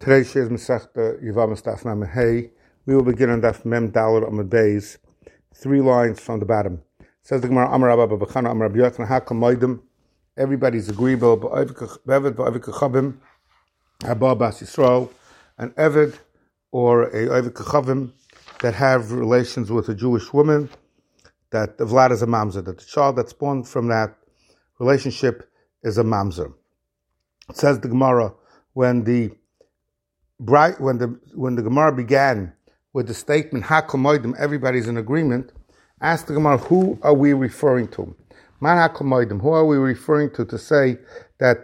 Today shares Masechta Yavamas Daf Mem Hey. We will begin on Daf Mem Dalar Amud Beis, three lines from the bottom. Says the Gemara Amar Abba Bachana Amar Rabbi Yochanan Hakam Moedim. Everybody's agreeable. Ba'avik Chavim Abba Bas Yisrael, an Eved or a Avik Chavim that have relations with a Jewish woman. That the Vlad is a mamzer. That the child that's born from that relationship is a mamzer. It says the Gemara when the bright when the when the Gemara began with the statement Hakomoidim, everybody's in agreement. Ask the Gemara, who are we referring to? Man Hakomoidim, who are we referring to to say that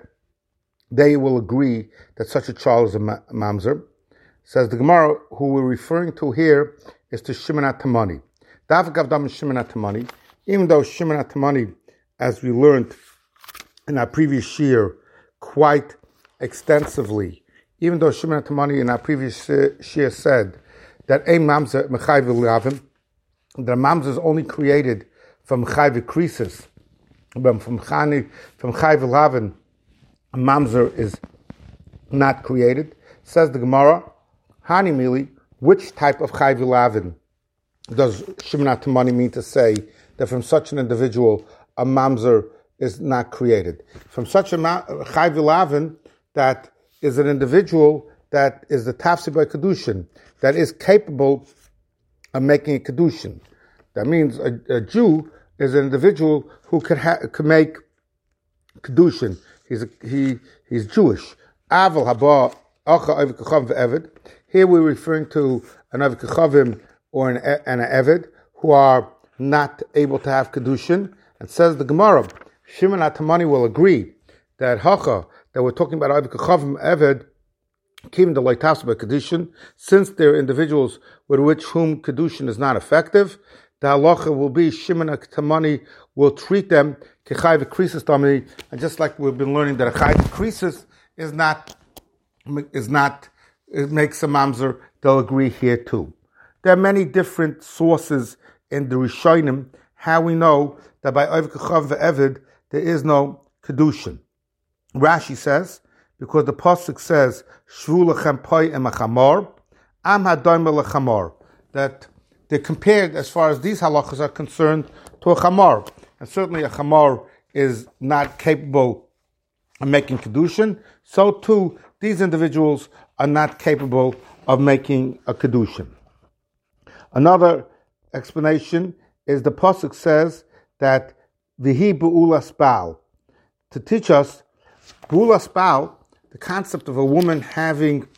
they will agree that such a child is a mamzer? Says the Gemara, who we're referring to here is to Shimon Atamani. Davgavdam Shimon Atamani, even though Shimon Atamani, as we learned in our previous year, quite extensively even though Shimon Tamani in our previous shir said that a mamzer mechayv lavim, that mamzer is only created from chayv but from chani from chayv a mamzer is not created. Says the Gemara, Hani Mili, which type of chayv does Shimon Tamani mean to say that from such an individual a mamzer is not created? From such a chayv that is an individual that is the tafsi by kedushin, that is capable of making a kedushin. That means a, a Jew is an individual who could ha- make kedushin. He's a, he he's Jewish. Aval haba. Here we're referring to an eved or an, an eved who are not able to have kedushin. And says the Gemara, Shimon Atamani will agree that hacha that we're talking about Avik Chavim Eved, Kim the Laitasba Kedushin, since they're individuals with which whom Kedushin is not effective, the halacha will be Shimon Tamani will treat them Kechayv Krisis Tamani, and just like we've been learning that a Chayv Krisis is not is not it makes a mamzer, they'll agree here too. There are many different sources in the Rishonim how we know that by Avik Chav Eved there is no Kedushin. Rashi says, because the Pasuk says, Shvu lechem poi emachamor, am hadoim lechamor, that they're compared as far as these halachas are concerned to a chamor. And certainly a chamor is not capable of making kedushin. So too, these individuals are not capable of making a kedushin. Another explanation is the pasuk says that vihi bu'ulas baal to teach us Bula Spal, the concept of a woman having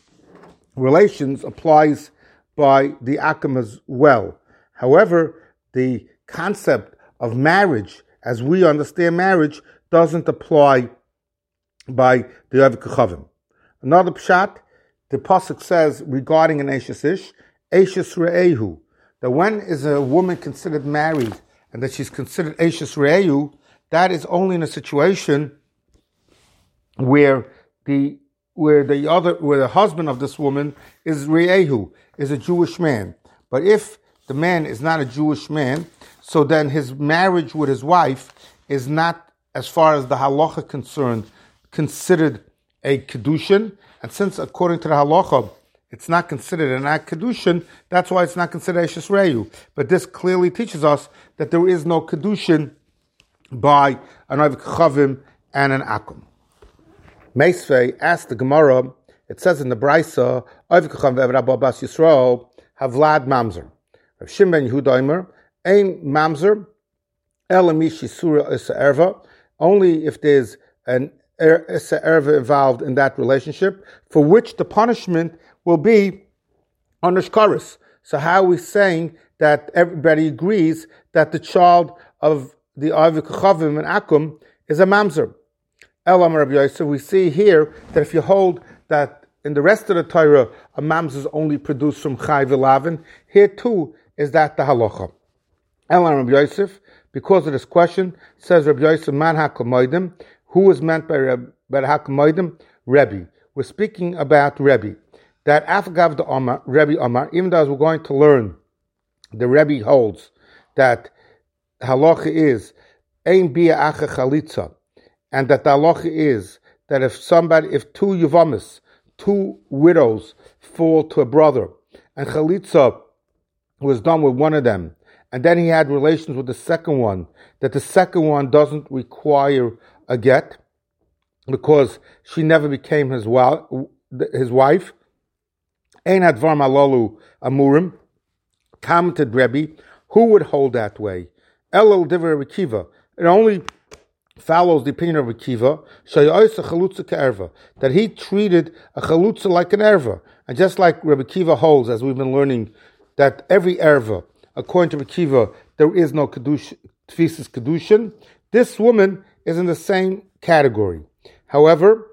relations applies by the Akam as well. However, the concept of marriage, as we understand marriage, doesn't apply by the Avik Another pshat, the pasuk says regarding an Ashes Ish, Ashes Re'ehu, that when is a woman considered married and that she's considered Ashes Re'ehu, that is only in a situation where the where the other where the husband of this woman is Re'ehu, is a Jewish man. But if the man is not a Jewish man, so then his marriage with his wife is not, as far as the halacha concerned, considered a kedushin. And since according to the halacha, it's not considered an kedushin, that's why it's not considered Ashes Re'ehu. But this clearly teaches us that there is no kedushin by an Avik Chavim and an Akum. Meisvei asked the Gemara, it says in the Brisa, Oivkacham ve'evrabba bas Yisrael, Havlad mamzer. Rav Shimon Yehudaimer, ein mamzer, elamishi surah isa erva, only if there's an er, isa erva involved in that relationship, for which the punishment will be on onushkaris. So how are we saying that everybody agrees that the child of the Avik Chavim and Akum is a mamzer? Elam Rabbi Yosef, we see here that if you hold that in the rest of the Torah, a mamzer is only produced from Chai Vilavin, here too is that the halacha. Elam Rabbi Yosef, because of this question, says Rabbi Yosef, Man HaKamoidim, who is meant by, Reb, by HaKamoidim? Rebbe. We're speaking about Rebbe. That Afgav the Omar, Rebbe Omar, even though as we're going to learn, the Rebbe holds that halacha is Ein Bia Acha Chalitza, and that the halacha is that if somebody, if two yuvamis, two widows fall to a brother, and chalitza was done with one of them, and then he had relations with the second one, that the second one doesn't require a get because she never became his, his wife. Ein advar malolu amurim, commented Rebbe, who would hold that way? Elul diver Rekiva. It only follows the opinion of Rekiva, that he treated a chalutza like an erva. And just like Rebbe Kiva holds, as we've been learning, that every erva, according to Rekiva, there is no kedush, tfisis kedushin, this woman is in the same category. However,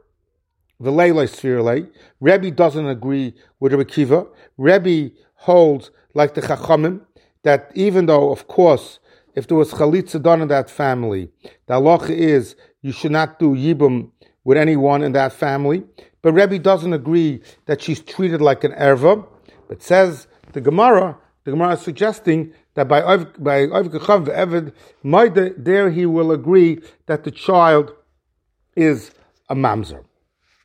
the Leilai Sfirle, Rebbe doesn't agree with Rebbe Kiva. Rebbe holds, like the Chachamim, that even though, of course, if there was chalitza done in that family, the halacha is you should not do yibum with anyone in that family. But Rebbe doesn't agree that she's treated like an erva. But says the Gemara, the Gemara is suggesting that by by Eved there he will agree that the child is a mamzer.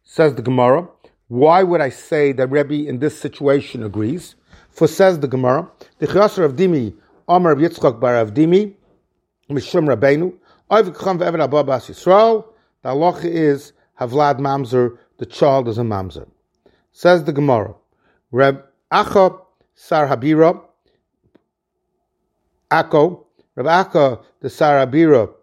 Says the Gemara, why would I say that Rebbe in this situation agrees? For says the Gemara, the Chasar of Dimi, Amar Yitzchak bar Avdimi, Mishum Rabbeinu, ve'evet abba bas Yisrael, the halacha is Havlad Mamzer, the child is a Mamzer. Says the Gemara, Reb Acha Sar Habira, Akko, Reb Acha the Sar Habira,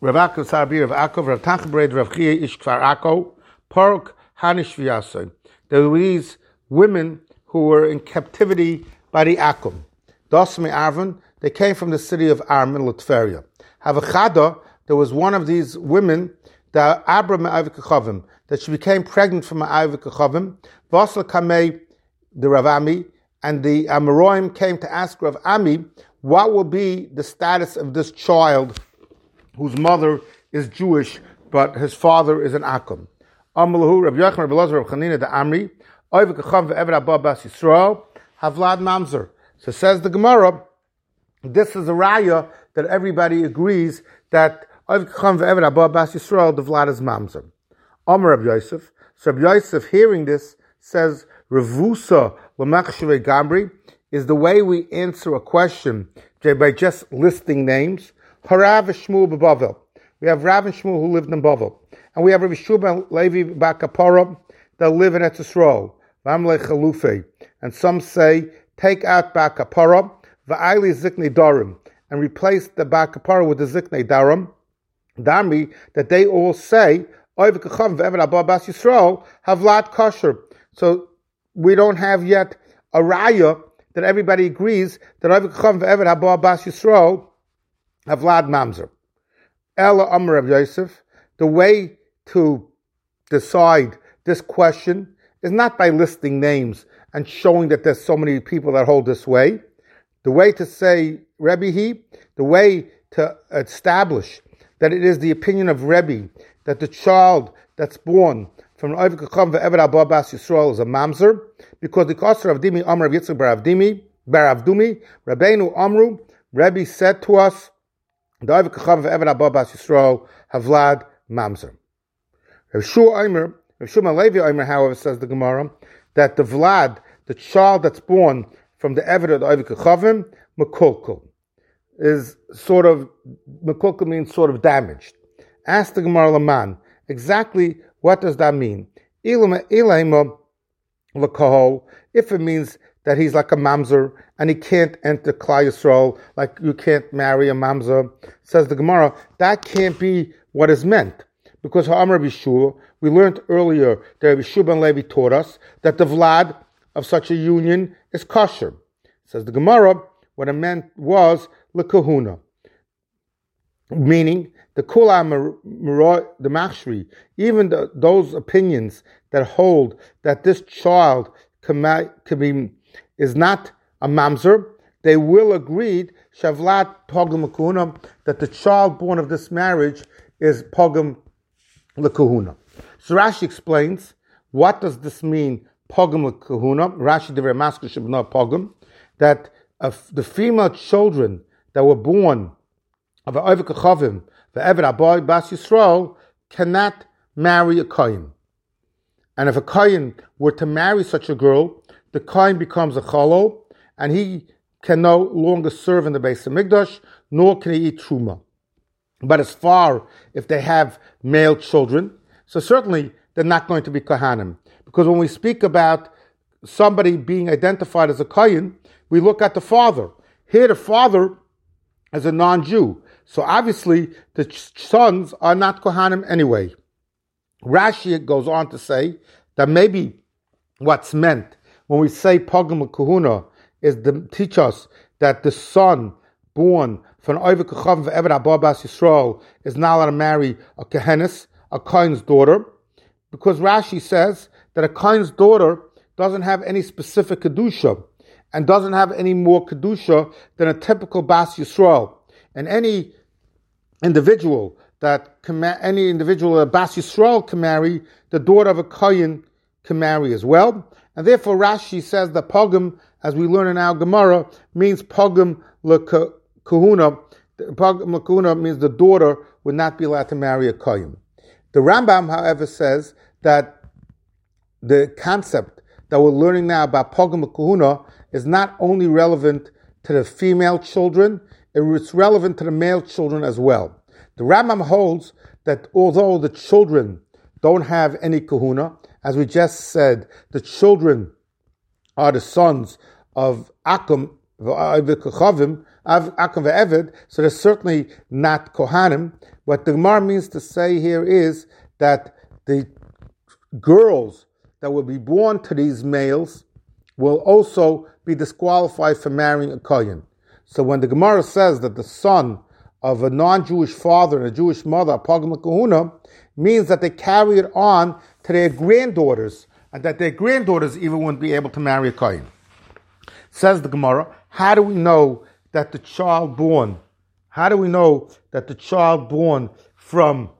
Reb Acha Sar Habira of Akko, Reb Tachbred Reb Chia Ish Kfar Akko, Park Hanish V'yasai. There were these women who were in captivity by the Akum. Dosmi Arvin, they came from the city of Arm in l'Teveria. Havachada, there was one of these women, the Abra Me'avikachavim, that she became pregnant from Me'avikachavim. Vasla Kamei, the Ravami, and the Amaroim came to ask Rav Ami, what will be the status of this child whose mother is Jewish, but his father is an Akum? Amalahu, Rav Yachim, Rav Elazar, Rav Chanina, the Amri, Oivikachav ve'ever Abba Bas Yisrael, Havlad Mamzer. So says the Gemara, this is a raya that everybody agrees that Yisrael the Vlad is mamzer. Omer Rabbi Yosef. So Rabbi Yosef, hearing this, says revusa l'machshavei gambri is the way we answer a question by just listing names. Harav Shmuel b'Bavel. We have Rav and Shmuel who lived in Bavel, and we have Rabbi Shuba Levi Bakapara that live in Etzisrael. And some say take out Bakapara va'ayli ziknei darim, and replace the bakapara with the ziknei darim, dami, that they all say, havlat kosher. So we don't have yet a raya that everybody agrees that Oivikachav ve'evet haba bas Yisrael havlad mamzer. Ella Amr of Yosef, the way to decide this question is not by listing names and showing that there's so many people that hold this way. The way to say Rebbe he, the way to establish that it is the opinion of Rebbe that the child that's born from Oivkacham ve'eved abba bas Yisrael is a mamzer, because the Kosser of Dimi Amr of Yitzchak bar Avdimi, bar Avdumi, Rabbeinu Amru, Rebbe said to us, the Oivkacham ve'eved abba bas Yisrael havlad mamzer. Rav Shua Omer, Rav Shua Levi Omer, however, says the Gemara, that the Vlad, the child that's born from the evidence of Kachavim, Makulkul, is sort of, Makulkul means sort of damaged. Ask the Gemara Laman, exactly what does that mean? If it means that he's like a mamzer and he can't enter Klal Yisrael, like you can't marry a mamzer, says the Gemara, that can't be what is meant. Because Ha'amar Bishur, we learned earlier that Rabbi Shuban Levi taught us that the Vlad of such a union is kosher. Says the Gemara, what it meant was lekahuna, meaning the kula the machshri, even the, those opinions that hold that this child can, be, is not a mamzer, they will agree shavlat lekahuna that the child born of this marriage is pogam lekahuna. So Rashi explains what does this mean pogum kahuna. Rashi the masker should pogum. That the female children that were born of a Kachavim, the Eved Aboy Bas Yisrael, cannot marry a Kohen. And if a Kayan were to marry such a girl, the Kayan becomes a Chalol, and he can no longer serve in the base of Migdash, nor can he eat Truma. But as far if they have male children, so certainly they're not going to be Kohanim. Because when we speak about somebody being identified as a Kayan, we look at the father. Here, the father is a non Jew. So obviously, the sons are not Kohanim anyway. Rashi goes on to say that maybe what's meant when we say Pogam Kahuna is to teach us that the son born from Oivik Chav Eved Ababas Yisrael is not allowed to marry a Kehenis, a Kain's daughter, because Rashi says that a Kain's daughter doesn't have any specific Kedusha and doesn't have any more Kedusha than a typical Bas Yisrael. And any individual that can ma- any individual that Bas Yisrael can marry, the daughter of a Kayin can marry as well. And therefore Rashi says that Pogum, as we learn in our Gemara, means Pogum lekahuna. Pogum lekahuna means the daughter would not be allowed to marry a Kayin. The Rambam, however, says that the concept that we're learning now about Pogum lekahuna is not only relevant to the female children, it's relevant to the male children as well. The Rambam holds that although the children don't have any kahuna, as we just said, the children are the sons of Akum, Akum ve'eved, so they're certainly not Kohanim. What the Gemara means to say here is that the girls that will be born to these males will also be disqualified from marrying a Kohen. So when the Gemara says that the son of a non-Jewish father and a Jewish mother, Pagam Kahuna, means that they carry it on to their granddaughters, and that their granddaughters even wouldn't be able to marry a Kohen. Says the Gemara, how do we know that the child born, how do we know that the child born from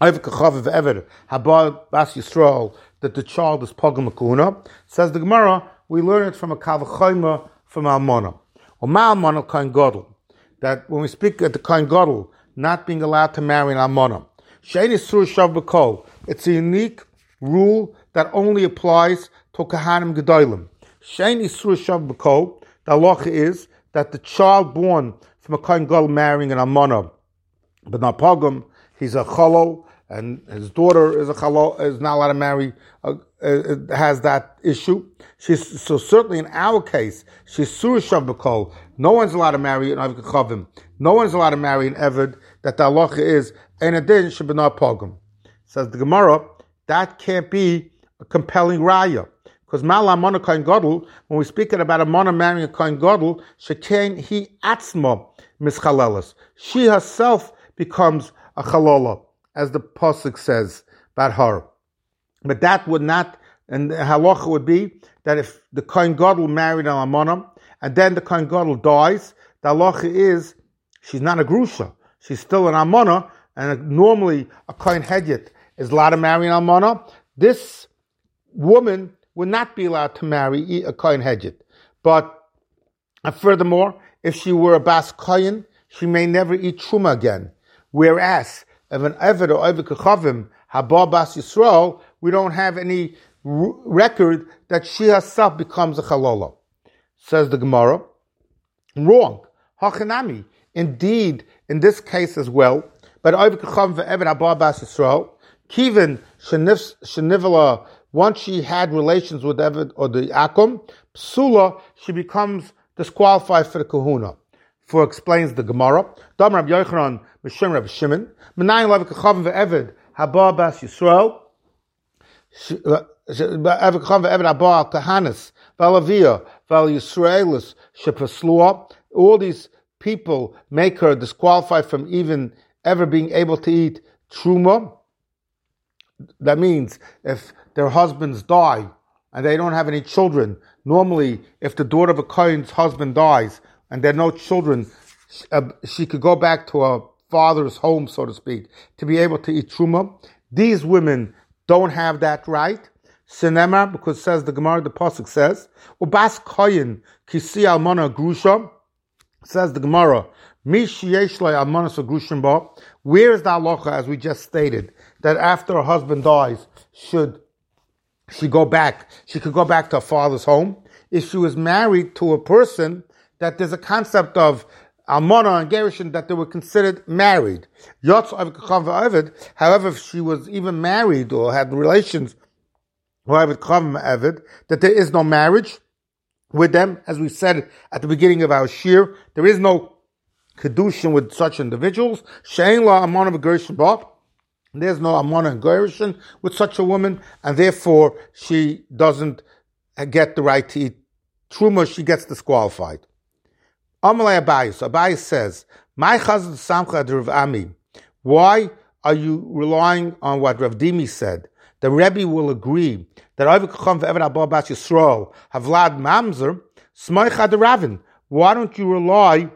that the child is Kahuna? Says the Gemara, we learn it from a Kavachayma from Almana. Or Ma'almana Kain Godel that when we speak at the Kohen Gadol, not being allowed to marry an Almana, it's a unique rule that only applies to Kahanim Gedolim. The halacha is that the child born from a Kohen Gadol marrying an Almana, but not Pogum, he's a Cholol, and his daughter is a Cholol, is not allowed to marry, uh, uh, has that issue. She's, so certainly in our case, she's Surah B'kol, no one's allowed to marry an Avik Chavim. No one's allowed to marry an Eved that the halacha is and a din not pogum. Says the Gemara, that can't be a compelling raya. Because Mala Mona Kain Godel, when we speak about a Mona marrying a Kain Godel, Shekain he atzma mischalelas. She herself becomes a chalola, as the Pasuk says about her. But that would not, and the halacha would be that if the Kain Godel married an Amona, and then the Kohen Gadol dies, the halacha is she's not a grusha. She's still an almana, and normally a Kohen Hedyet is allowed to marry an almana. This woman would not be allowed to marry a uh, Kohen Hedyet. But and furthermore, if she were a Bas Kohen, she may never eat Truma again. Whereas, if an Eved or Eved Kechavim, Habah Bas Yisrael, we don't have any record that she herself becomes a Chalolah says the Gemara. Wrong. Hachanami. Indeed, in this case as well, but Eved Kechavim for Eved Haba Bas Yisrael, Kivin Shenivala, once she had relations with Evid or the Akum, Psula, she becomes disqualified for the kahuna. For explains the Gemara. Dam Rab Yochanan, Mishim Rab Shimon, Menayin Lev Kachavim ve'Evid, Haba Bas Yisrael, uh, Evid Kachavim ve'Evid Haba Kahanis, Valavia, Val Yisraelis. All these people make her disqualified from even ever being able to eat truma. That means if their husbands die and they don't have any children, normally if the daughter of a Kohen's husband dies and there are no children, uh, she could go back to her father's home, so to speak, to be able to eat truma. These women don't have that right. Sinema, because says the Gemara, the Pasuk says, Ubas Koyin, Kisi Almana Grusha, says the Gemara, where is the halacha, as we just stated, that after a husband dies, should she go back, she could go back to her father's home. If she was married to a person that there's a concept of Almona and Gerushin that they were considered married. However, if she was even married or had relations with Evid, that there is no marriage with them, as we said at the beginning of our shir, there is no kedushin with such individuals. Shein la amon of gerushin There's no amon and gerushin with such a woman, and therefore she doesn't get the right to eat truma. She gets disqualified. Amalei Abayis. Abayis says, "My chazal samcha Rav Ami. Why are you relying on what Rav Dimi said? The Rebbe will agree that Oivik Chacham ve'ever Abba Bas Yisrael Havlad Mamzer Smoicha Ravin. Why don't you rely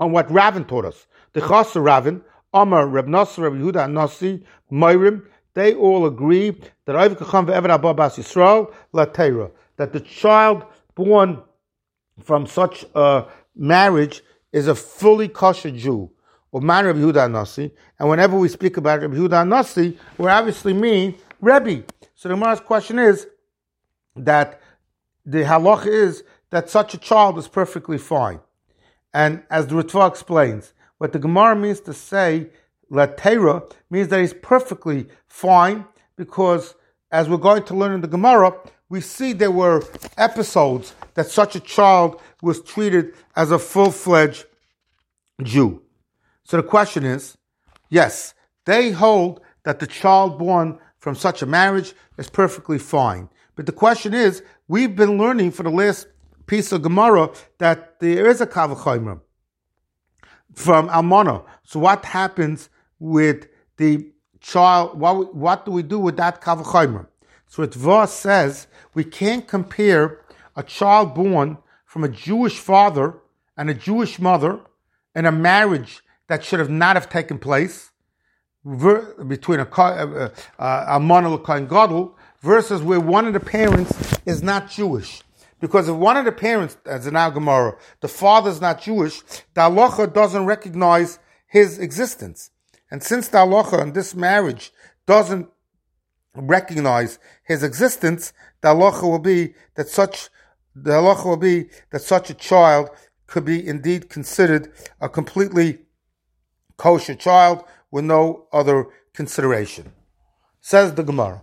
on what Ravin taught us? The Chasser Ravin, Amar, Reb Nasser, Reb Yehuda, Nasi, Moirim, they all agree that Oivik Chacham ve'ever Abba Bas Yisrael La that the child born from such a marriage is a fully kosher Jew, or man Rabbi Yehuda Nasi. And whenever we speak about Rabbi Yehuda Nasi, we obviously mean Rebbe. So the Gemara's question is that the halach is that such a child is perfectly fine. And as the Ritva explains, what the Gemara means to say, Latera, means that he's perfectly fine because, as we're going to learn in the Gemara, we see there were episodes that such a child was treated as a full fledged Jew. So the question is yes, they hold that the child born from such a marriage is perfectly fine. But the question is, we've been learning for the last piece of Gemara that there is a Kavachomer from Almana. So what happens with the child? What, what do we do with that Kavachomer? So it Voss says we can't compare a child born from a Jewish father and a Jewish mother in a marriage that should have not have taken place between a, a, a, a and Gadol versus where one of the parents is not Jewish. Because if one of the parents, as in Al Gemara, the father is not Jewish, the halacha doesn't recognize his existence. And since the halacha in this marriage doesn't recognize his existence, the halacha will be that such the halacha will be that such a child could be indeed considered a completely kosher child with no other consideration. Says the Gemara.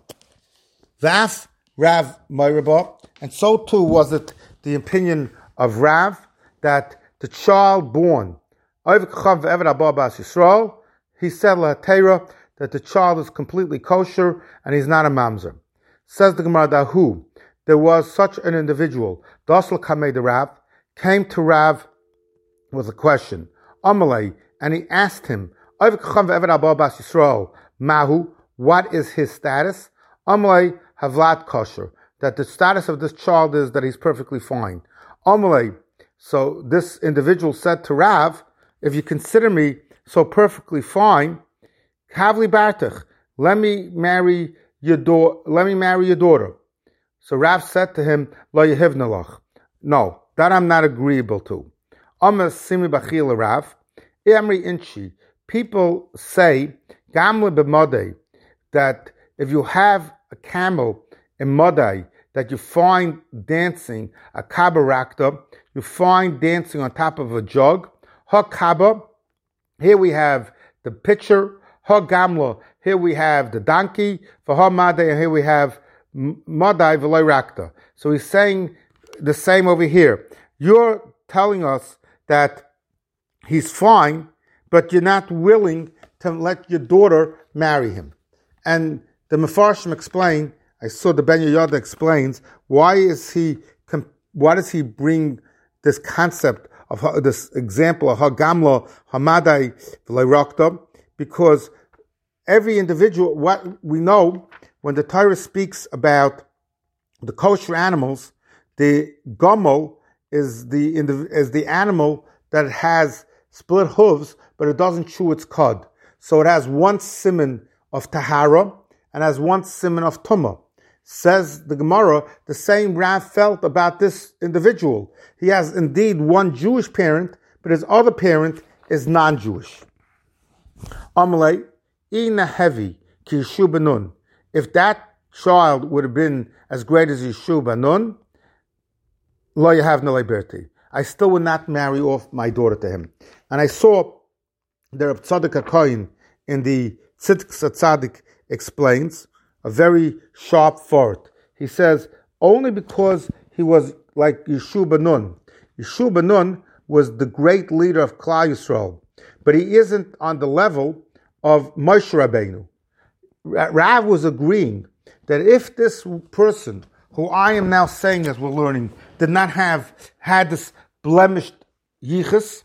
Vaf Rav Meirabah, and so too was it the opinion of Rav that the child born, he said that the child is completely kosher and he's not a mamzer. Says the Gemara Dahu, there was such an individual, Dasl Kamei the Rav, came to Rav with a question, Amalei, and he asked him, Mahu, what is his status? Amalei Havlat kosher, that the status of this child is that he's perfectly fine. Amalei, so this individual said to Rav, if you consider me so perfectly fine, Kavli Bartach, let me marry your daughter, let me marry your daughter. So Rav said to him, Lo yehivnalach. No, that I'm not agreeable to. Amas simi bachil Rav. Emri inchi. People say, Gamle b'modei, that if you have a camel in Modai, that you find dancing, a kabarakta, you find dancing on top of a jug. Ha kaba, here we have the pitcher. Ha gamla, here we have the donkey. For ha madai, here we have Madai Rakta. So he's saying the same over here. You're telling us that he's fine, but you're not willing to let your daughter marry him. And the Mefarshim explain, I saw the Ben Yoda explains, why is he, why does he bring this concept of this example of Hagamla Hamadai Rakta? Because every individual, what we know when the Torah speaks about the kosher animals, the gomo is the, is the animal that has split hooves, but it doesn't chew its cud. So it has one simon of tahara and has one simon of tumah. Says the Gemara, the same Rav felt about this individual. He has indeed one Jewish parent, but his other parent is non-Jewish. Amalei, ina heavy, benun if that child would have been as great as Yeshua Nun, lo have no liberty. I still would not marry off my daughter to him. And I saw the Tzaddik Kohen in the Tzidk Tzaddik explains a very sharp thought. He says, only because he was like Yeshua Nun. Yeshua Nun was the great leader of Klal Yisrael, but he isn't on the level of Moshe Rabbeinu. Rav was agreeing that if this person, who I am now saying as we're learning, did not have had this blemished yichus,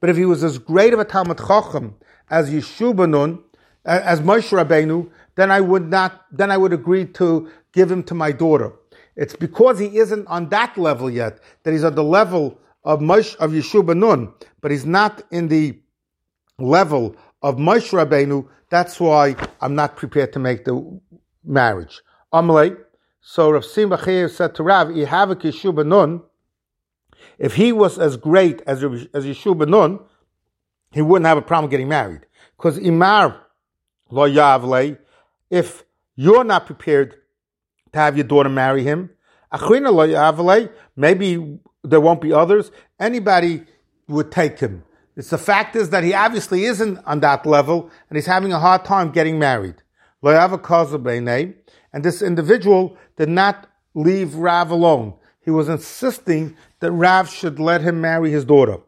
but if he was as great of a Talmud Chacham as Yeshua Nun, as Moshe Rabbeinu, then I would not, then I would agree to give him to my daughter. It's because he isn't on that level yet that he's on the level of Moshe of Yeshua Nun, but he's not in the level of Moshe Rabbeinu. That's why I'm not prepared to make the marriage. Amalei. So Rav Simba said to Rav, "Ihavik Yeshua Nun." If he was as great as as Yeshua Nun, he wouldn't have a problem getting married. Because Imar lo Yavle, if you're not prepared to have your daughter marry him, maybe there won't be others. Anybody would take him. It's the fact is that he obviously isn't on that level and he's having a hard time getting married. And this individual did not leave Rav alone. He was insisting that Rav should let him marry his daughter.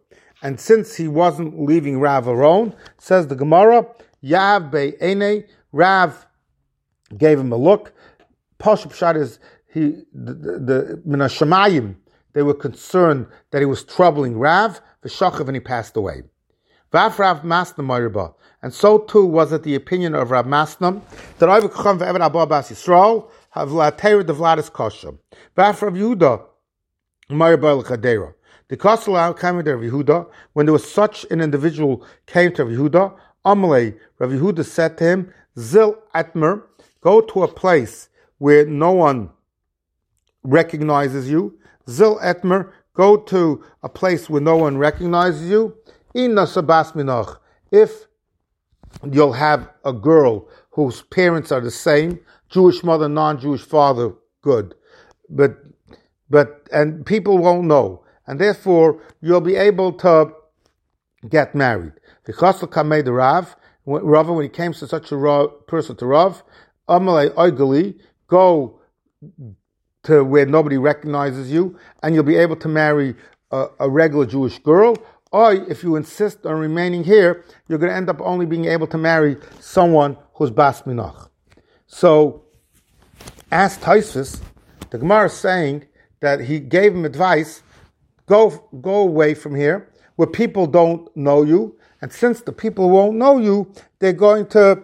And since he wasn't leaving Rav alone, says the Gemara, Yav Ene, Rav gave him a look. Pashup Pshat is he the the they were concerned that he was troubling Rav, the Vishachav, and he passed away. Vav Rav Masna Mariba. And so too was it the opinion of Rav Masna that I come for Abba Bas Yisrael have la the Vladis Kosher. Vav Rav Yehuda Mariba Chadera. The Kosel came to Rav Yehuda when there was such an individual came to Rav Yehuda. Amalei Rav Yehuda said to him, Zil Atmer, go to a place where no one recognizes you. Zil Etmer, go to a place where no one recognizes you. Inna Sabas Minoch, if you'll have a girl whose parents are the same, Jewish mother, non-Jewish father, good. But, but, and people won't know. And therefore, you'll be able to get married. The Chasl Kamei the Rav, Rav, when he came to such a person to Rav, Amalei Oigali, go to where nobody recognizes you, and you'll be able to marry a, a regular Jewish girl. Or if you insist on remaining here, you're going to end up only being able to marry someone who's bas minach. So, as Taisus, the Gemara is saying that he gave him advice: go go away from here, where people don't know you, and since the people won't know you, they're going to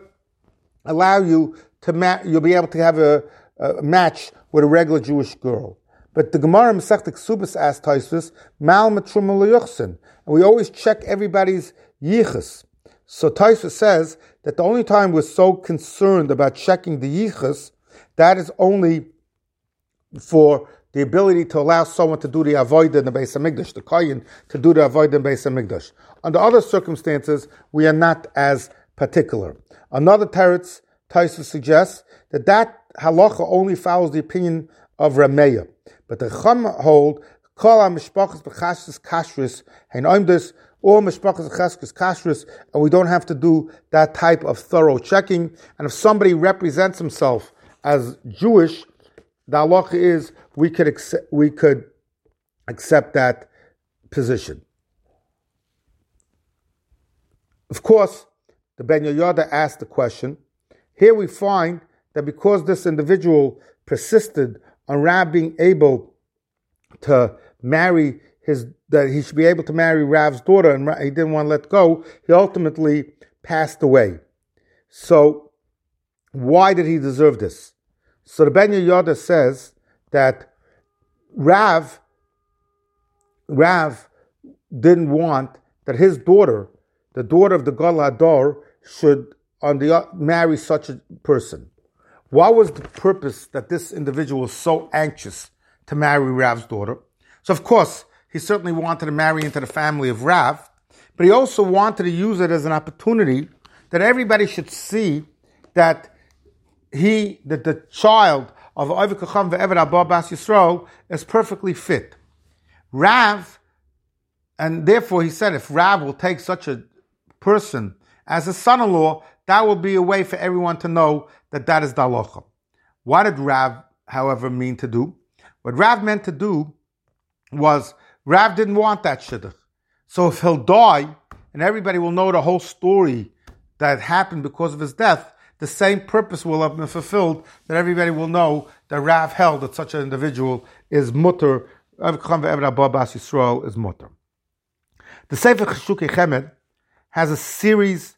allow you to ma- you'll be able to have a, a match with a regular Jewish girl. But the Gemara Masech Subas asked Taisus, Mal and we always check everybody's yichus. So Taisus says that the only time we're so concerned about checking the yichus, that is only for the ability to allow someone to do the avoid in the base of Migdash, the Kayin to do the avoid in of Migdash. Under other circumstances, we are not as particular. Another teretz, Taisus suggests that that halacha only follows the opinion of Rameya. But the Chum hold, Kol ha-mishpachas b'chashis kashrus, hein oimdus, or mishpachas b'chashis kashrus, and we don't have to do that type of thorough checking. And if somebody represents himself as Jewish, the halacha is we could accept, we could accept that position. Of course, the Ben Yoyada asked the question. Here we find that because this individual persisted on Rab being able to marry his, that he should be able to marry Rav's daughter and he didn't want to let go, he ultimately passed away. So, why did he deserve this? So the Ben Yoda says that Rav, Rav didn't want that his daughter, the daughter of the Galador, should on the, uh, marry such a person. What was the purpose that this individual was so anxious to marry Rav's daughter? So, of course, he certainly wanted to marry into the family of Rav, but he also wanted to use it as an opportunity that everybody should see that he, that the child of Oivikacham ve'eved Abba Bas Yisrael is perfectly fit. Rav, and therefore he said if Rav will take such a person as a son-in-law, that will be a way for everyone to know that that is Dalocha. What did Rav, however, mean to do? What Rav meant to do was Rav didn't want that shidduch. So if he'll die, and everybody will know the whole story that happened because of his death, the same purpose will have been fulfilled that everybody will know that Rav held that such an individual is mutter, Yisrael is mutter. The Sefer Cheshukei Chemed has a series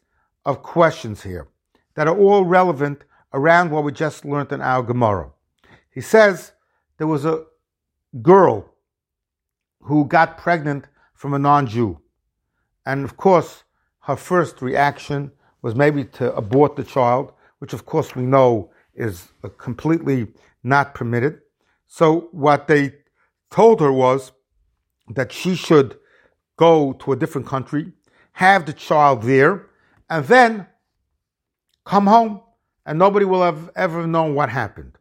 of questions here that are all relevant around what we just learned in our Gemara. He says there was a girl who got pregnant from a non Jew. And of course, her first reaction was maybe to abort the child, which of course we know is completely not permitted. So what they told her was that she should go to a different country, have the child there, and then come home, and nobody will have ever known what happened.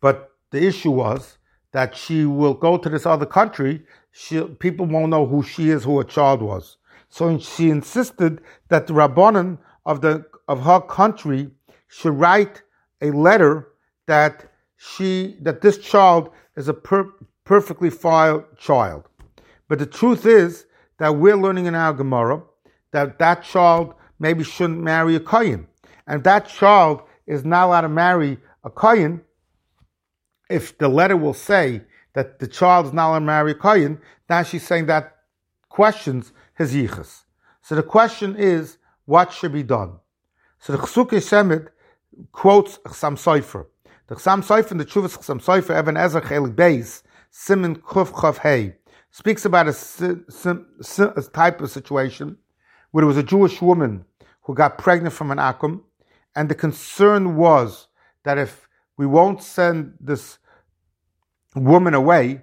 But the issue was that she will go to this other country, she, people won't know who she is, who her child was. So she insisted that the Rabbanan of the of her country should write a letter that she that this child is a per, perfectly fine child. But the truth is that we're learning in our Gemara that that child maybe shouldn't marry a kohen, and that child is not allowed to marry a kohen. If the letter will say that the child is not allowed to marry a kohen, now she's saying that questions his yichus. So the question is, what should be done? So the Cheshukei Chemed quotes Chassam Sofer. The Chassam Sofer in the Chuvas Chassam Sofer, Evan Ezer Chelik Beis, Simon Kuf Chav Hey, speaks about a, a, type of situation where there was a Jewish woman who got pregnant from an akum, and the concern was that if we won't send this woman away,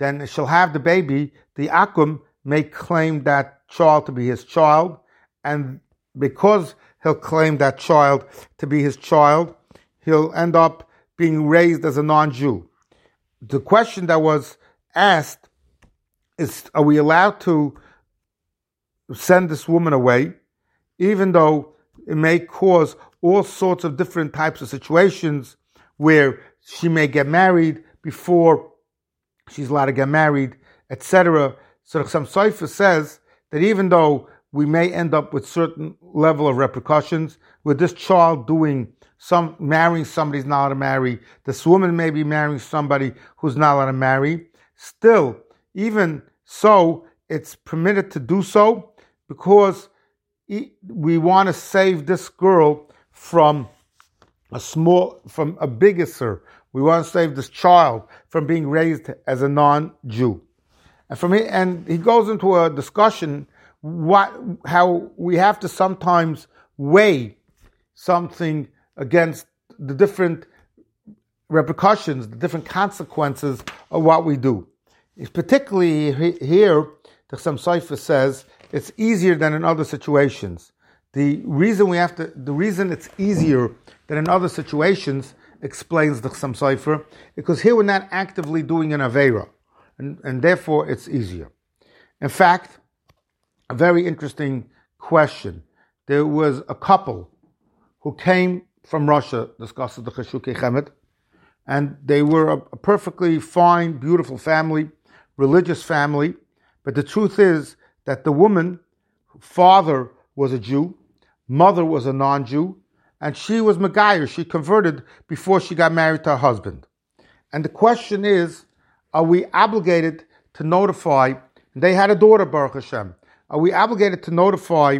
then she'll have the baby. The akum may claim that child to be his child, and because he'll claim that child to be his child, he'll end up being raised as a non-Jew. The question that was asked is, are we allowed to send this woman away, even though it may cause all sorts of different types of situations where she may get married before she's allowed to get married, etc. So Chassam Sofer says that even though we may end up with certain level of repercussions, with this child doing some marrying somebody's not allowed to marry, this woman may be marrying somebody who's not allowed to marry. Still, even so, it's permitted to do so because we want to save this girl from a small, from a bigger. Sir, we want to save this child from being raised as a non-Jew. And from here, and he goes into a discussion what how we have to sometimes weigh something against the different repercussions, the different consequences of what we do. It's particularly here, the Chassam Sofer says it's easier than in other situations. The reason we have to, the reason it's easier than in other situations, explains the Chassam Sofer, because here we're not actively doing an Avera and, and therefore it's easier. In fact, a very interesting question. There was a couple who came from Russia, discusses the Cheshukei Chemed, and they were a, a perfectly fine, beautiful family, religious family, but the truth is that the woman, father was a Jew, mother was a non-Jew, and she was Megayer. She converted before she got married to her husband. And the question is, are we obligated to notify? They had a daughter, Baruch Hashem. Are we obligated to notify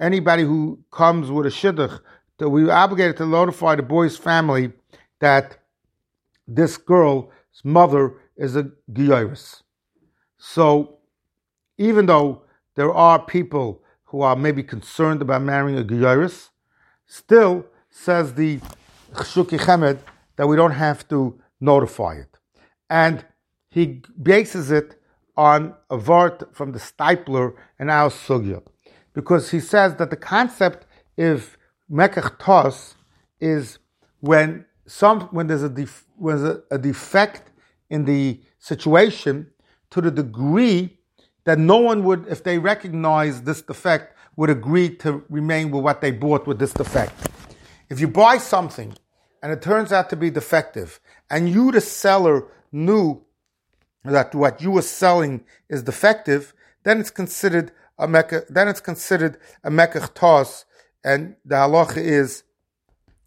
anybody who comes with a shidduch? That we obligated to notify the boy's family that this girl's mother is a giyaris. So, even though there are people who are maybe concerned about marrying a giyaris, still says the Cheshukei Chemed that we don't have to notify it. And he bases it on a vart from the Steipler and our Sugya. Because he says that the concept of Mekach Tos is when some when there's a def, when there's a, a defect in the situation to the degree that no one would, if they recognize this defect, would agree to remain with what they bought with this defect. If you buy something and it turns out to be defective, and you, the seller, knew that what you were selling is defective, then it's considered a mekach, then it's considered a mekach toss, and the halacha is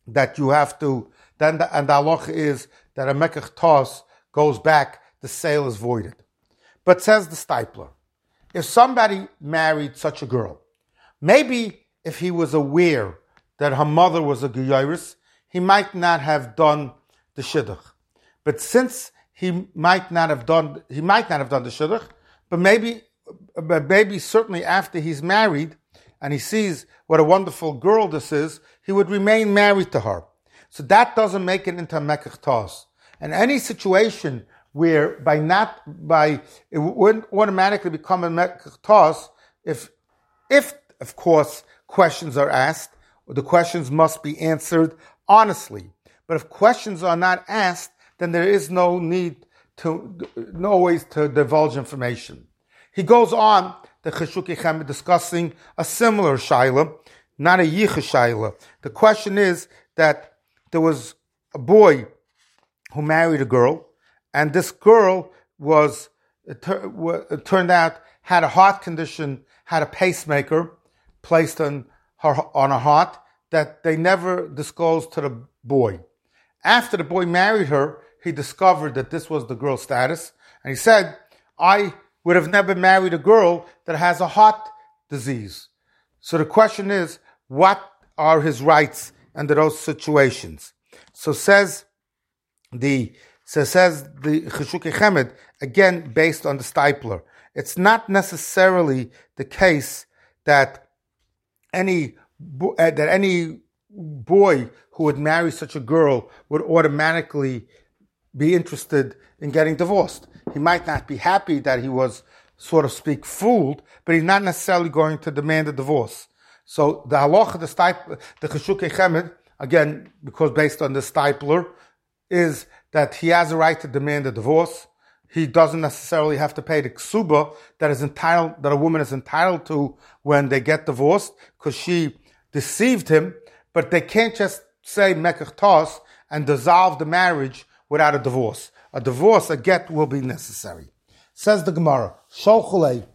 that you have to, then the, and the halacha is that a mekach toss goes back, the sale is voided. But says the Steipler, if somebody married such a girl, maybe if he was aware that her mother was a Geyiris, he might not have done the Shidduch. But since he might not have done, he might not have done the Shidduch, but maybe, but maybe certainly after he's married and he sees what a wonderful girl this is, he would remain married to her. So that doesn't make it into a Mekach toss. And any situation where by not, by, it wouldn't automatically become a Mekach if, if, of course, questions are asked, the questions must be answered honestly. But if questions are not asked, then there is no need to, no ways to divulge information. He goes on, the Cheshukei discussing a similar shaila, not a yicha shaila. The question is that there was a boy who married a girl, and this girl was, uh, it, it uh, turned out, had a heart condition, had a pacemaker placed on her, on her heart, that they never disclosed to the boy. After the boy married her, he discovered that this was the girl's status, and he said, I would have never married a girl that has a heart disease. So the question is, what are his rights under those situations? So says the so says the Cheshukei Chemed, again based on the Steipler. It's not necessarily the case that any uh, that any boy who would marry such a girl would automatically be interested in getting divorced. He might not be happy that he was, sort of speak, fooled, but he's not necessarily going to demand a divorce. So the halacha, the the Cheshukei Chemed, again, because based on the Steipler, is that he has a right to demand a divorce. He doesn't necessarily have to pay the ksuba that is entitled, that a woman is entitled to when they get divorced, because she deceived him, but they can't just say mekach and dissolve the marriage without a divorce. A divorce, a get will be necessary. Says the Gemara, Sholchule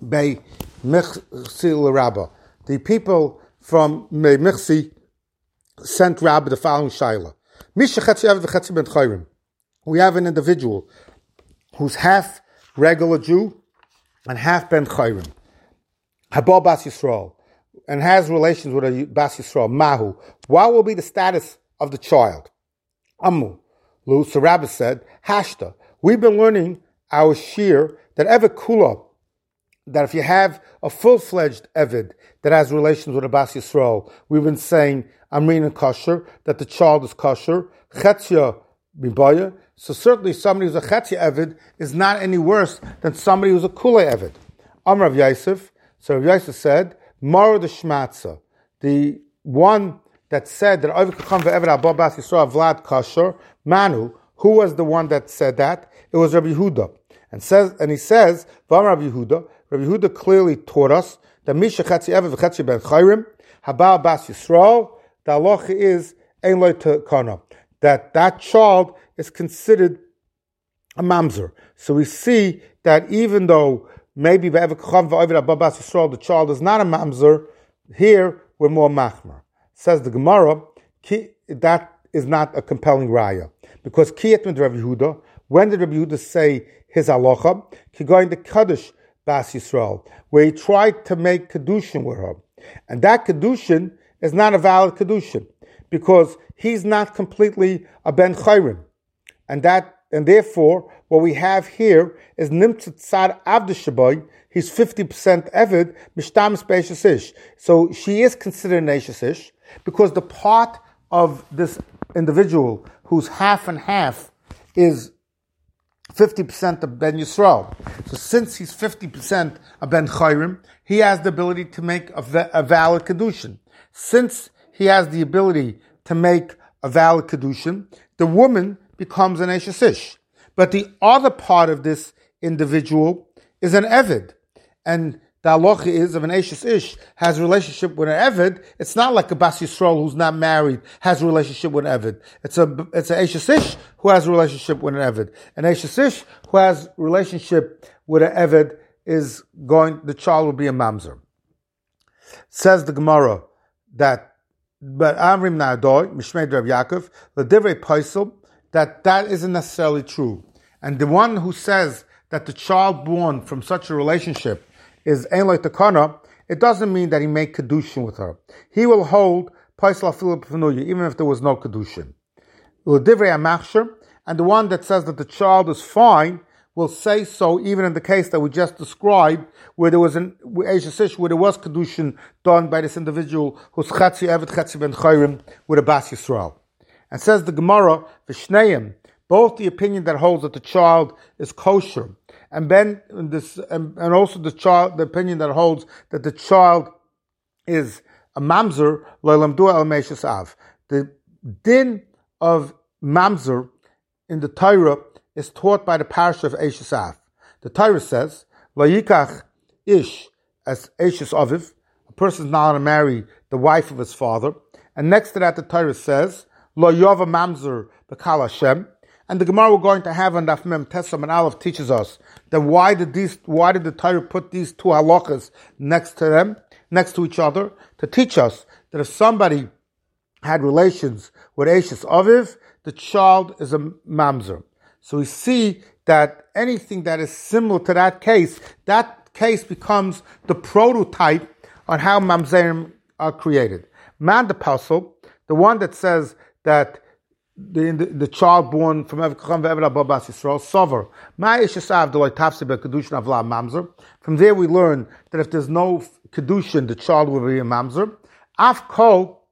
Bei Michsi Rabba. The people from Michsi sent Rabbi the following shaila. We have an individual who's half regular Jew and half Ben Chayrim. Habal Bas Yisrael and has relations with a Bas Yisrael, Mahu, what will be the status of the child? Amu. Lu Sarabas said, Hashta. We've been learning our shear that ever Kula, that if you have a full-fledged Evid that has relations with a Bas Yisrael, we've been saying Amrin and kosher, that the child is kosher, Chetzia Bibaya. So certainly somebody who's a Chetzia Evid is not any worse than somebody who's a Kula Evid. Amr of Yosef. So Rav Yosef said, Mara the Shmatza, the one that said that over kacham veevyd ab ba bas yisroel Vlad Kasher, Manu, who was the one that said that? It was Rabbi Yehuda. And says and he says, Vam Rabbi Yehuda, Rabbi Yehuda clearly taught us that Misha Chatzi Ever v'Chatzi Ben Chayrim, Habal Bas Yisrael, the halacha is Ein Loy Kana, that that child is considered a mamzer. So we see that even though maybe the child is not a mamzer. Here we're more machmer. Says the Gemara, that is not a compelling raya because kiyat Rabbi Yehuda. When did Rabbi Yehuda say his halacha? Going to Kaddish Bas Yisrael, where he tried to make kedushin with her, and that kedushin is not a valid kedushin because he's not completely a ben chayrim, and that and therefore, what we have here is Nimtzat Tzar Avdishaboy. He's 50% Evid, Mishtam Ish. So she is considered an Ish because the part of this individual who's half and half is 50% of Ben Yisrael. So since he's 50% of Ben Chayrim, he has the ability to make a, a valid Kedushin. Since he has the ability to make a valid kedushin, the woman becomes an Ish. But the other part of this individual is an Evid. And the halacha is of an Ashes Ish has a relationship with an Evid, it's not like a Bas Yisrael who's not married has a relationship with an Evid. It's a it's an Ashes Ish who has a relationship with an Evid. An Ashes Ish who has relationship with an Evid is going the child will be a mamzer. Says the Gemara that but Amrim Na'adoy, Mishmei Rav Yaakov, the Divrei Paisel, that that isn't necessarily true. And the one who says that the child born from such a relationship is Ein Takana, it doesn't mean that he made Kedushin with her. He will hold Paisel Philip even if there was no Kedushin. And the one that says that the child is fine will say so even in the case that we just described, where there was an where there was kedushin done by this individual who's chatzi evet chatzi ben chayrim with a bas yisrael, and says the Gemara v'shneim both the opinion that holds that the child is kosher, and then this and, and also the child the opinion that holds that the child is a mamzer loylamdu el av. The din of mamzer in the Torah is taught by the parish of Eishesaf. The Torah says, Layikach ish as Eishes Aviv, a person is not to marry the wife of his father. And next to that, the Torah says, Lo Yova Mamzer Bekal Hashem. And the Gemara we're going to have on Daf Mem Tesam and Aleph teaches us that why did these, why did the Torah put these two halachas next to them, next to each other, to teach us that if somebody had relations with Ashes Aviv, the child is a mamzer. So we see that anything that is similar to that case, that case becomes the prototype on how mamzerim are created. Man the apostle, the one that says that the, the, the child born from Evkacham ve'eved Bas Yisrael, Sover. From there we learn that if there's no Kedushin, the child will be a Mamzer. Af Kol,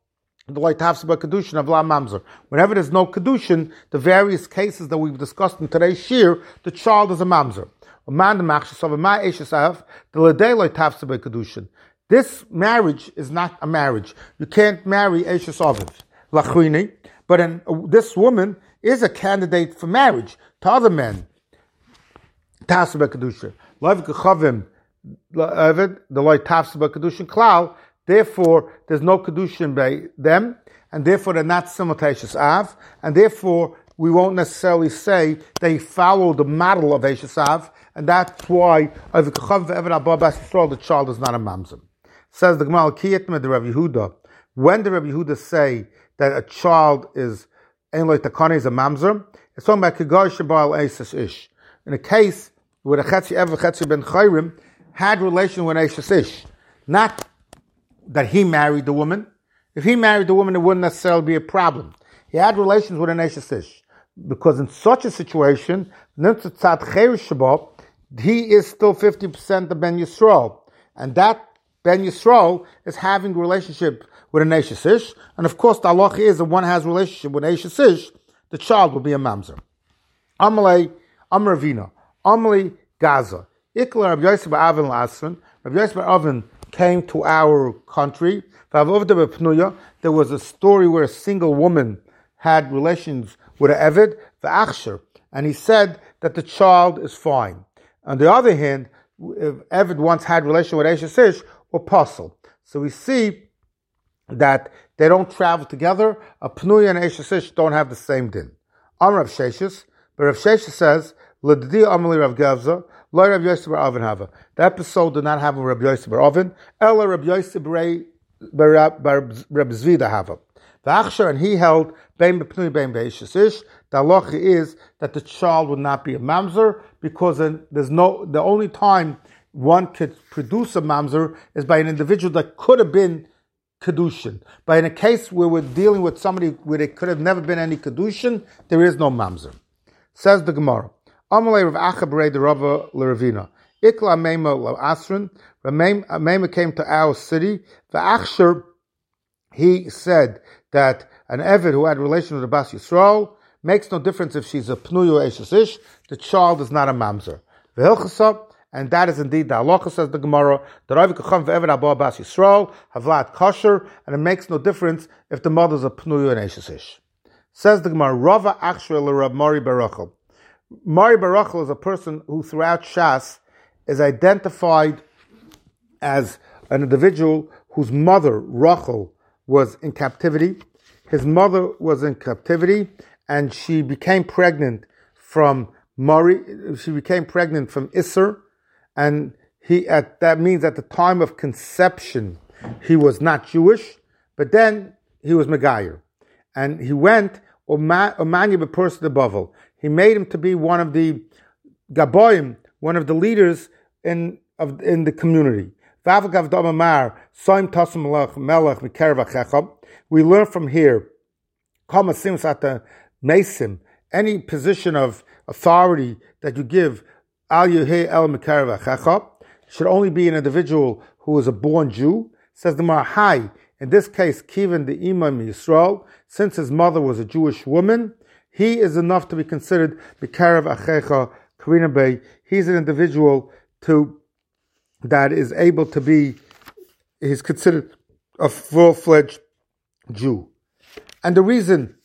the light Tafsiba Kedushin of La Mamzer. Whenever there's no Kedushin, the various cases that we've discussed in today's Shir, the child is a Mamzer. This marriage is not a marriage. You can't marry Eshes Aviv, but this woman is a candidate for marriage to other men. The Therefore, there's no kedushin by them, and therefore they're not simultaneous av, and therefore we won't necessarily say they follow the model of Eshasav, and that's why over the child is not a mamzim. Says the Gemara Kiyatma the Rabbi Yehuda. When the Rabbi Yehuda say that a child is ein like takani is a mamzer, it's talking about kigar shabal esis ish. In a case where the chetzi ever chetzi ben chayrim had relation with esis ish, not that he married the woman. If he married the woman, it wouldn't necessarily be a problem. He had relations with an Eshesish. Because in such a situation, he is still 50% of Ben Yisrael. And that Ben Yisrael is having a relationship with an Eshesish. And of course, the Allah is that one has relationship with an Eshesish, the child will be a Mamzer. Amalei, Amravina, Amalei, Gaza. Ikla Rabbi Yosef Avin Lasran, Rabbi Yosef Avin came to our country, there was a story where a single woman had relations with an Evid, the Achsher, and he said that the child is fine. On the other hand, if Evid once had relation with Ish or Puzzle. So we see that they don't travel together. Uh, a Pnuya and Ish don't have the same din. Amr Rav Sheshis, but Rav Sheshis says, L'didi Amali Rav Gevza, Lo Rav Yosef Bar Oven Hava. The episode did not have a Rav Yosef Bar Oven. Ella Rav Yosef Bar Rab Zvida Hava. The Achshar and he held Bein Bepnui Bein Beishish. The halacha is that the child would not be a mamzer because there's no the only time one could produce a mamzer is by an individual that could have been kedushin. But in a case where we're dealing with somebody where there could have never been any kedushin, there is no mamzer. Says the Gemara. Amalei Rav Acha the Rava Leravina. Ikla Mema Lo Asrin. Mema uh, came to our city. The Achsher, he said that an Evid who had relations with the Bas Yisrael makes no difference if she's a Pnuyo Eshesish, the child is not a Mamzer. And that is indeed the halacha, says the Gemara, that Rav Kacham ve'eved abba bas Yisrael, havlat kosher, and it makes no difference if the mother is a pnuyo and eshesish. Says the Gemara, Rava Akshra Rab Mari Barachel. Mari Barachel is a person who throughout Shas is identified as an individual whose mother, Rachel, was in captivity. His mother was in captivity and she became pregnant from Mari, she became pregnant from Isser, and he at that means at the time of conception he was not Jewish, but then he was Megayer. And he went Omanya Bepursa de Bavel. He made him to be one of the Gaboim, one of the leaders in of in the community. We learn from here, any position of authority that you give, al el should only be an individual who is a born Jew. Says the Marhai, in this case, Kivan the Imam Yisrael, since his mother was a Jewish woman, he is enough to be considered Bikarav Achecha Karina Bey. He's an individual to that is able to be, he's considered a full fledged Jew. And the reason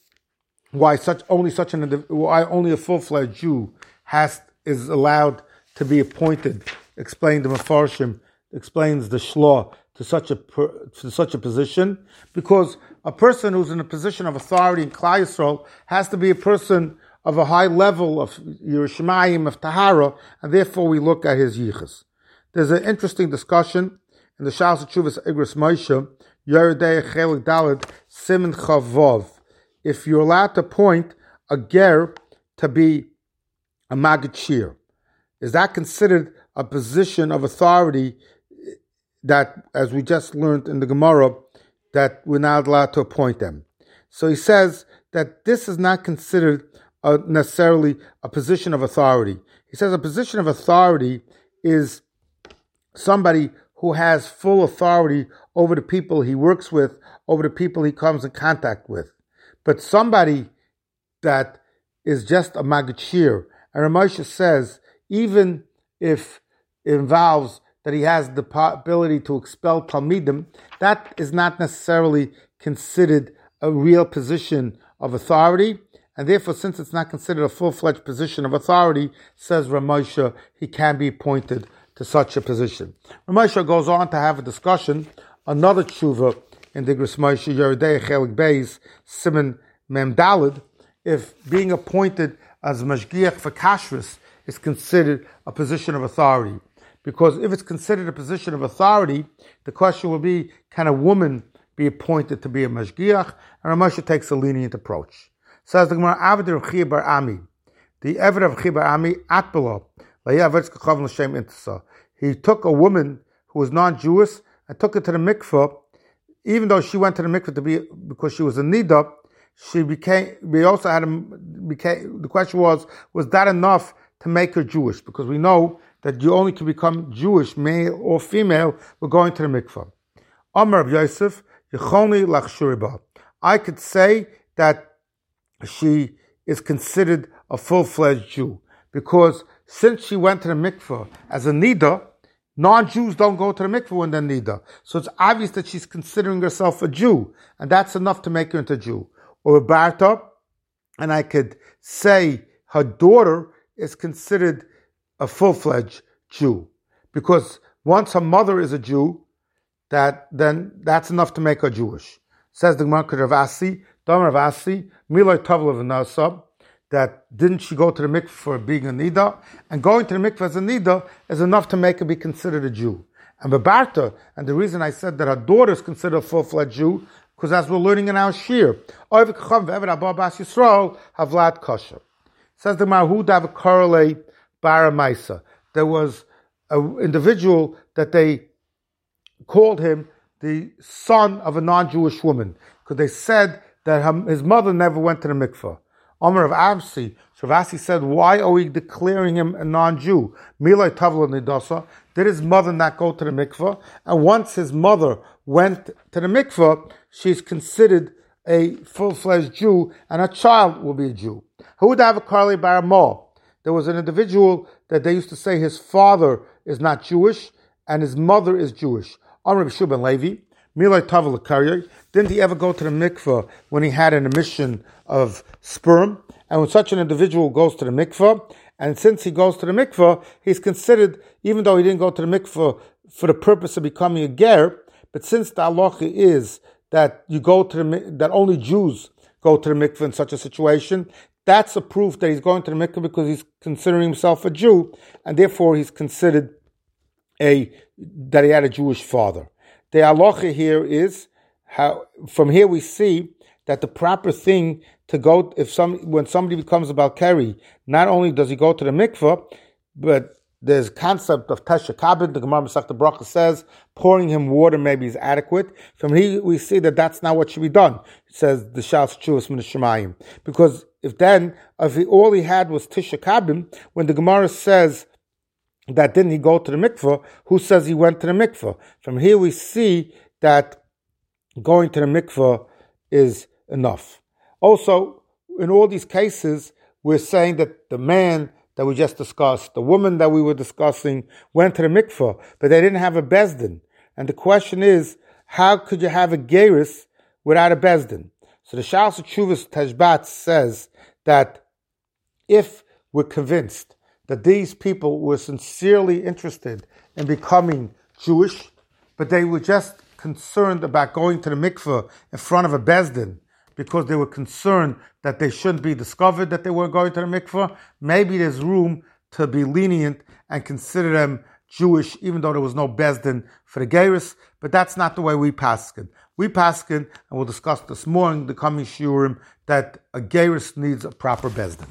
why such only such an why only a full fledged Jew has is allowed to be appointed, explained the Mefarshim, explains the Shlaw to such a to such a position, because a person who's in a position of authority in Klal Yisrael has to be a person of a high level of Yerushalayim of Tahara, and therefore we look at his yichus. There's an interesting discussion in the Shas Chuvas Igros Moshe, Yeridei Chelik Dalad, Simon Chavov. If you're allowed to point a ger to be a magachir, is that considered a position of authority that, as we just learned in the Gemara, that we're not allowed to appoint them? So he says that this is not considered a, necessarily a position of authority. He says a position of authority is somebody who has full authority over the people he works with, over the people he comes in contact with. But somebody that is just a magachir, and Ramosha says, even if it involves that he has the ability to expel Talmidim, that is not necessarily considered a real position of authority. And therefore, since it's not considered a full-fledged position of authority, says Ramosha, he can be appointed to such a position. Ramosha goes on to have a discussion, another tshuva in the Grismosha Yeridei Chelik Beis, Simon Memdalid, if being appointed as Mashgiach for Kashrus is considered a position of authority. Because if it's considered a position of authority, the question will be, can a woman be appointed to be a Mashgiach? And Ramosha takes a lenient approach. Says the Gemara, Avdir Bar Ami, the Eved of Chibar Ami, Atbala, he took a woman who was non-Jewish and took her to the mikveh. Even though she went to the mikveh to be because she was a nida, she became. We also had a, became. The question was, was that enough to make her Jewish? Because we know that you only can become Jewish, male or female, by going to the mikveh. Amr Yosef, I could say that she is considered a full-fledged Jew because since she went to the mikveh as a nida, non-Jews don't go to the mikveh when they're nida. So it's obvious that she's considering herself a Jew, and that's enough to make her into a Jew. Or a Barta, and I could say her daughter is considered a full-fledged Jew. Because once her mother is a Jew, that then that's enough to make her Jewish. Says the Gemara Ravasi, Dam Ravasi, Milay Tavla V'Nasab, that didn't she go to the mikveh for being a nida, and going to the mikveh as a nida is enough to make her be considered a Jew. And Babarta, and the reason I said that her daughter is considered a full-fledged Jew, because as we're learning in our shir, Havlat Kosher. Says the Mahudav Korale Baramaisa. There was an individual that they called him the son of a non-Jewish woman, because they said that his mother never went to the mikveh. Omer of Avsi, Shavasi said, why are we declaring him a non-Jew? Milay Tavla. Did his mother not go to the mikveh? And once his mother went to the mikveh, she's considered a full-fledged Jew, and a child will be a Jew. Who would have a Carly Baramah? There was an individual that they used to say his father is not Jewish and his mother is Jewish. Amr Shuban Levi, Milay Tavel Didn't he ever go to the mikveh when he had an emission of sperm? And when such an individual goes to the mikveh, and since he goes to the mikveh, he's considered, even though he didn't go to the mikveh for the purpose of becoming a ger, but since the halacha is that you go to the that only Jews go to the mikveh in such a situation, that's a proof that he's going to the mikveh because he's considering himself a Jew, and therefore he's considered a that he had a Jewish father. The halacha here is how from here we see that the proper thing to go if some when somebody becomes a Balkari, not only does he go to the mikveh, but there's concept of Tesha. The Gemara Masech Bracha says pouring him water maybe is adequate. From here we see that that's not what should be done. It says the Shas Chuvas Min Shemayim. Because if then, if he, all he had was Kabin, when the Gemara says that didn't he go to the mikveh, who says he went to the mikveh? From here we see that going to the mikveh is enough. Also, in all these cases, we're saying that the man that we just discussed, the woman that we were discussing, went to the mikveh, but they didn't have a bezdin. And the question is, how could you have a geris without a bezdin? So the Shas Chuvas Tashbetz says that if we're convinced that these people were sincerely interested in becoming Jewish, but they were just concerned about going to the mikveh in front of a bezdin because they were concerned that they shouldn't be discovered that they were going to the mikveh. Maybe there's room to be lenient and consider them Jewish, even though there was no bezdin for the Geiris, but that's not the way we paskin. We paskin, and we'll discuss this more in the coming shiurim, that a Geiris needs a proper bezdin.